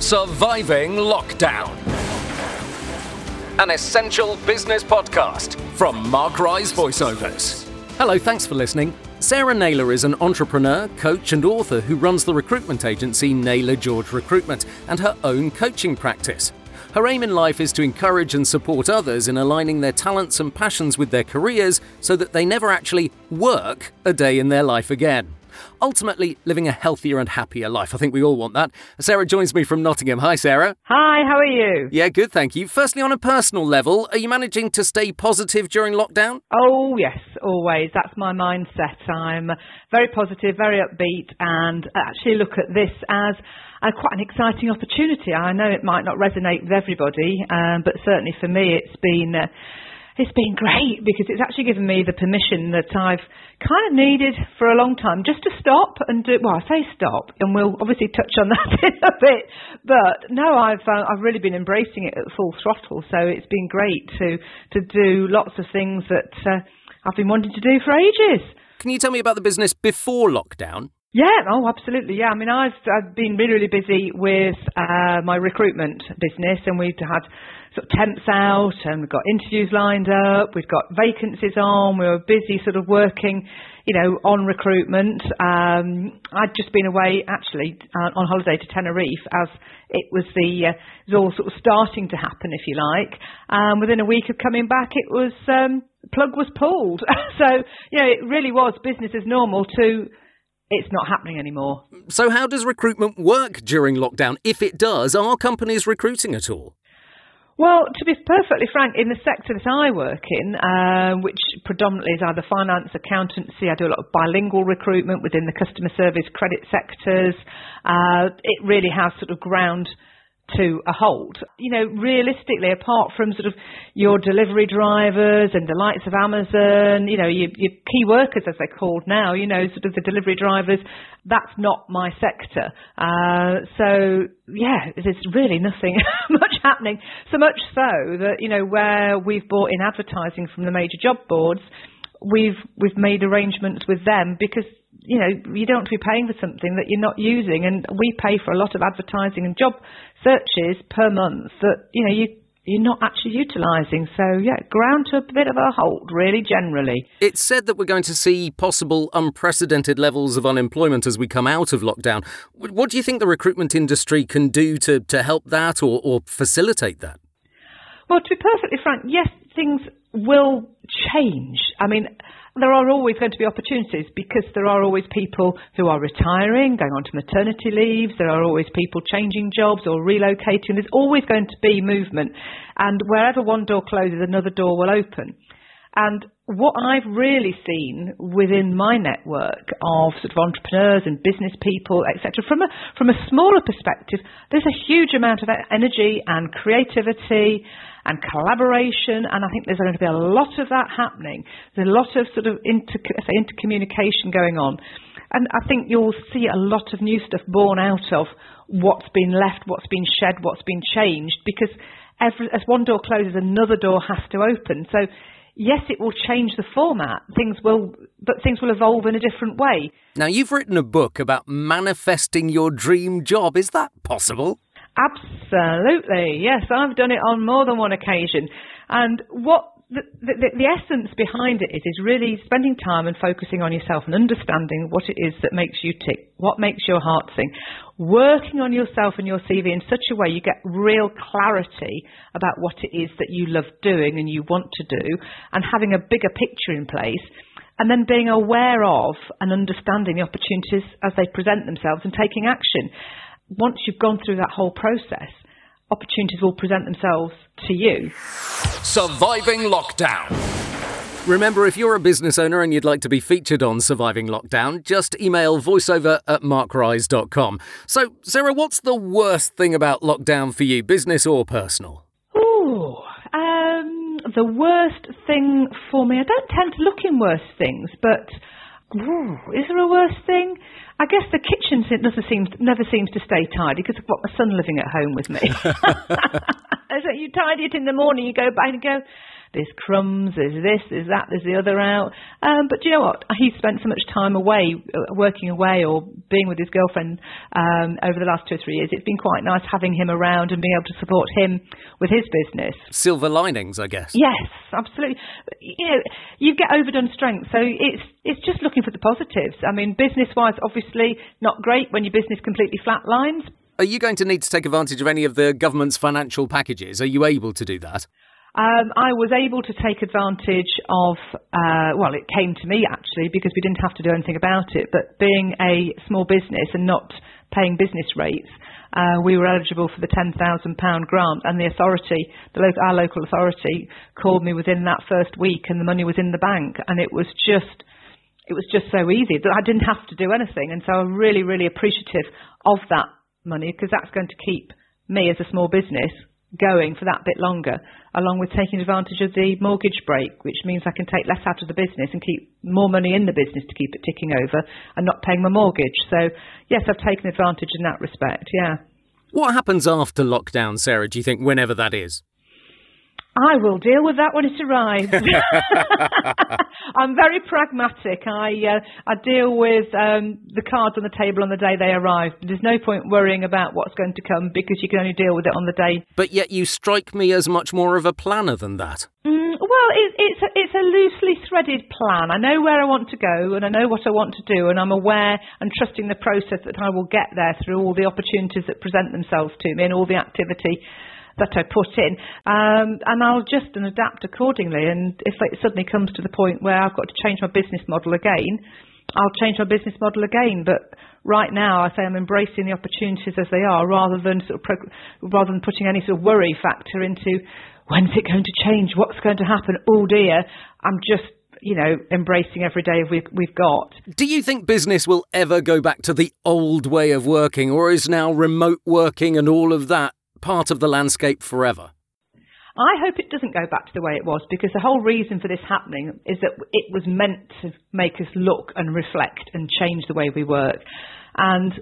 Surviving Lockdown. An essential business podcast from Mark Rise Voiceovers. Hello, thanks for listening. Sarah Naylor is an entrepreneur, coach, and author who runs the recruitment agency Naylor George Recruitment and her own coaching practice. Her aim in life is to encourage and support others in aligning their talents and passions with their careers so that they never actually work a day in their life again ultimately living a healthier and happier life. I think we all want that. Sarah joins me from Nottingham. Hi, Sarah. Hi, how are you? Yeah, good, thank you. Firstly, on a personal level, are you managing to stay positive during lockdown? Oh, yes, always. That's my mindset. I'm very positive, very upbeat, and actually look at this as uh, quite an exciting opportunity. I know it might not resonate with everybody, um, but certainly for me, it's been. Uh, it's been great because it's actually given me the permission that I've kind of needed for a long time just to stop and do. Well, I say stop, and we'll obviously touch on that in a bit. But no, I've uh, I've really been embracing it at full throttle. So it's been great to to do lots of things that uh, I've been wanting to do for ages. Can you tell me about the business before lockdown? Yeah, oh, absolutely. Yeah, I mean, I've I've been really, really busy with uh, my recruitment business, and we've had sort of temps out and we've got interviews lined up, we've got vacancies on, we were busy sort of working, you know, on recruitment. Um, I'd just been away actually uh, on holiday to Tenerife as it was the, uh, it was all sort of starting to happen, if you like. Um, within a week of coming back, it was, um, plug was pulled. so, you know, it really was business as normal to, it's not happening anymore. So, how does recruitment work during lockdown? If it does, are companies recruiting at all? Well, to be perfectly frank, in the sector that I work in, uh, which predominantly is either finance, accountancy, I do a lot of bilingual recruitment within the customer service credit sectors. Uh, it really has sort of ground to a halt. You know, realistically, apart from sort of your delivery drivers and the likes of Amazon, you know, your, your key workers as they're called now, you know, sort of the delivery drivers, that's not my sector. Uh, so yeah, there's really nothing much happening. So much so that, you know, where we've bought in advertising from the major job boards, we've we've made arrangements with them because you know you don't want to be paying for something that you're not using, and we pay for a lot of advertising and job searches per month that you know you you're not actually utilising. So, yeah, ground to a bit of a halt, really, generally. It's said that we're going to see possible unprecedented levels of unemployment as we come out of lockdown. What do you think the recruitment industry can do to, to help that or, or facilitate that? Well, to be perfectly frank, yes, things will change. I mean, there are always going to be opportunities because there are always people who are retiring, going on to maternity leaves, there are always people changing jobs or relocating. There's always going to be movement. And wherever one door closes, another door will open. And what I've really seen within my network of sort of entrepreneurs and business people, etc., from a from a smaller perspective, there's a huge amount of energy and creativity and collaboration, and I think there's going to be a lot of that happening. There's a lot of sort of inter, intercommunication going on. And I think you'll see a lot of new stuff born out of what's been left, what's been shed, what's been changed, because every, as one door closes, another door has to open. So yes, it will change the format. Things will, but things will evolve in a different way. Now, you've written a book about manifesting your dream job. Is that possible? Absolutely, yes. I've done it on more than one occasion. And what the, the, the, essence behind it is, is really spending time and focusing on yourself and understanding what it is that makes you tick, what makes your heart sing. Working on yourself and your CV in such a way you get real clarity about what it is that you love doing and you want to do, and having a bigger picture in place and then being aware of and understanding the opportunities as they present themselves and taking action once you've gone through that whole process, opportunities will present themselves to you. Surviving Lockdown. Remember, if you're a business owner and you'd like to be featured on Surviving Lockdown, just email voiceover at markrise.com. So, Sarah, what's the worst thing about lockdown for you, business or personal? Ooh, um, the worst thing for me, I don't tend to look in worse things, but ooh, is there a worse thing? I guess the kitchen never seems never seems to stay tidy because I've got my son living at home with me. so you tidy it in the morning, you go back and go, there's crumbs, there's this, there's that, there's the other out. Um, but do you know what? He spent so much time away, uh, working away or being with his girlfriend um, over the last two or three years. It's been quite nice having him around and being able to support him with his business. Silver linings, I guess. Yes, absolutely. You know, you get overdone strength, so it's it's just looking for the positives. I mean, business-wise, obviously not great when your business completely flatlines. Are you going to need to take advantage of any of the government's financial packages? Are you able to do that? Um, I was able to take advantage of, uh, well, it came to me actually because we didn't have to do anything about it. But being a small business and not paying business rates, uh, we were eligible for the £10,000 grant, and the authority, the lo- our local authority, called me within that first week, and the money was in the bank, and it was just. It was just so easy that I didn't have to do anything, and so I'm really, really appreciative of that money because that's going to keep me as a small business going for that bit longer, along with taking advantage of the mortgage break, which means I can take less out of the business and keep more money in the business to keep it ticking over and not paying my mortgage. So, yes, I've taken advantage in that respect, yeah. What happens after lockdown, Sarah, do you think, whenever that is? I will deal with that when it arrives. I'm very pragmatic. I uh, I deal with um, the cards on the table on the day they arrive. There's no point worrying about what's going to come because you can only deal with it on the day. But yet you strike me as much more of a planner than that. Mm, well, it, it's a, it's a loosely threaded plan. I know where I want to go and I know what I want to do, and I'm aware and trusting the process that I will get there through all the opportunities that present themselves to me and all the activity that I put in, um, and I'll just and adapt accordingly. And if it suddenly comes to the point where I've got to change my business model again, I'll change my business model again. But right now, I say I'm embracing the opportunities as they are, rather than sort of pro- rather than putting any sort of worry factor into when's it going to change, what's going to happen. Oh dear, I'm just you know, embracing every day we've, we've got. Do you think business will ever go back to the old way of working, or is now remote working and all of that part of the landscape forever? I hope it doesn't go back to the way it was because the whole reason for this happening is that it was meant to make us look and reflect and change the way we work. And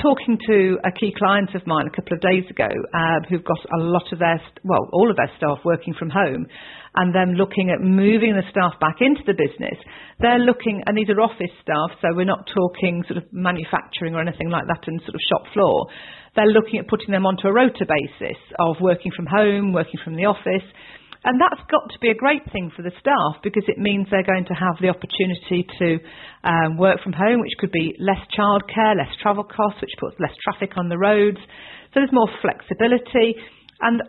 talking to a key client of mine a couple of days ago uh, who've got a lot of their, well, all of their staff working from home, and then looking at moving the staff back into the business. They're looking, and these are office staff, so we're not talking sort of manufacturing or anything like that and sort of shop floor. They're looking at putting them onto a rota basis of working from home, working from the office. And that's got to be a great thing for the staff because it means they're going to have the opportunity to um, work from home, which could be less childcare, less travel costs, which puts less traffic on the roads. So there's more flexibility. And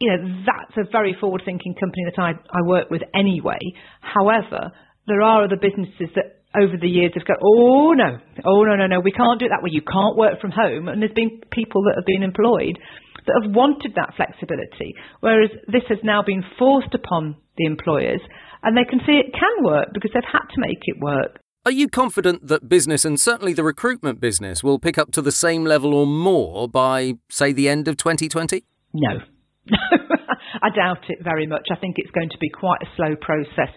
you know, that's a very forward thinking company that I, I work with anyway. However, there are other businesses that over the years have gone, oh no, oh no, no, no, we can't do it that way. You can't work from home. And there's been people that have been employed that have wanted that flexibility, whereas this has now been forced upon the employers and they can see it can work because they've had to make it work. Are you confident that business and certainly the recruitment business will pick up to the same level or more by, say, the end of 2020? No, I doubt it very much. I think it's going to be quite a slow process.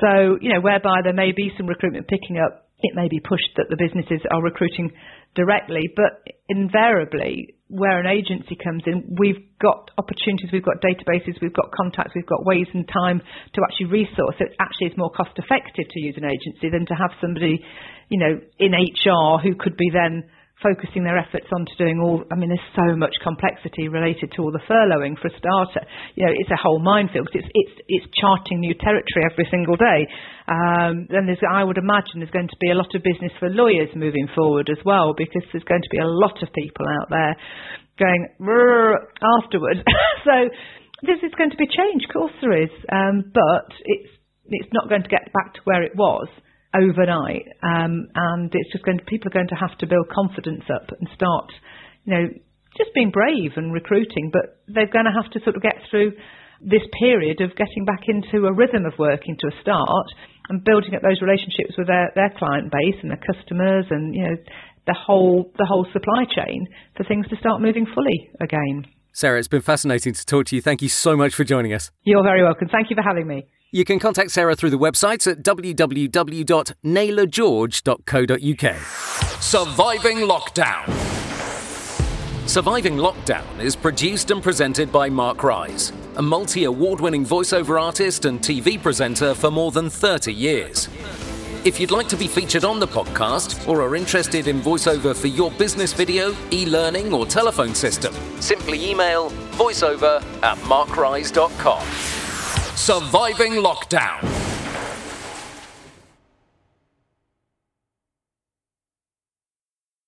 So, you know, whereby there may be some recruitment picking up, it may be pushed that the businesses are recruiting directly, but invariably, where an agency comes in, we've got opportunities, we've got databases, we've got contacts, we've got ways and time to actually resource. It actually is more cost effective to use an agency than to have somebody, you know, in HR who could be then focusing their efforts onto doing all. I mean, there's so much complexity related to all the furloughing for a starter. You know, it's a whole minefield. It's it's it's charting new territory every single day. Um, then there's, I would imagine, there's going to be a lot of business for lawyers moving forward as well, because there's going to be a lot of people out there going afterwards. so this is going to be change, of course there is, um, but it's it's not going to get back to where it was overnight, um, and it's just going to people are going to have to build confidence up and start, you know, just being brave and recruiting. But they're going to have to sort of get through this period of getting back into a rhythm of working to a start and building up those relationships with their, their client base and their customers and you know the whole the whole supply chain for things to start moving fully again. Sarah, it's been fascinating to talk to you. Thank you so much for joining us. You're very welcome. Thank you for having me. You can contact Sarah through the website at www.naylorgeorge.co.uk. Surviving Lockdown. Surviving Lockdown is produced and presented by Mark Rise. a multi award winning voiceover artist and TV presenter for more than 30 years. If you'd like to be featured on the podcast or are interested in voiceover for your business video, e learning, or telephone system, simply email voiceover at markrise.com. Surviving Lockdown.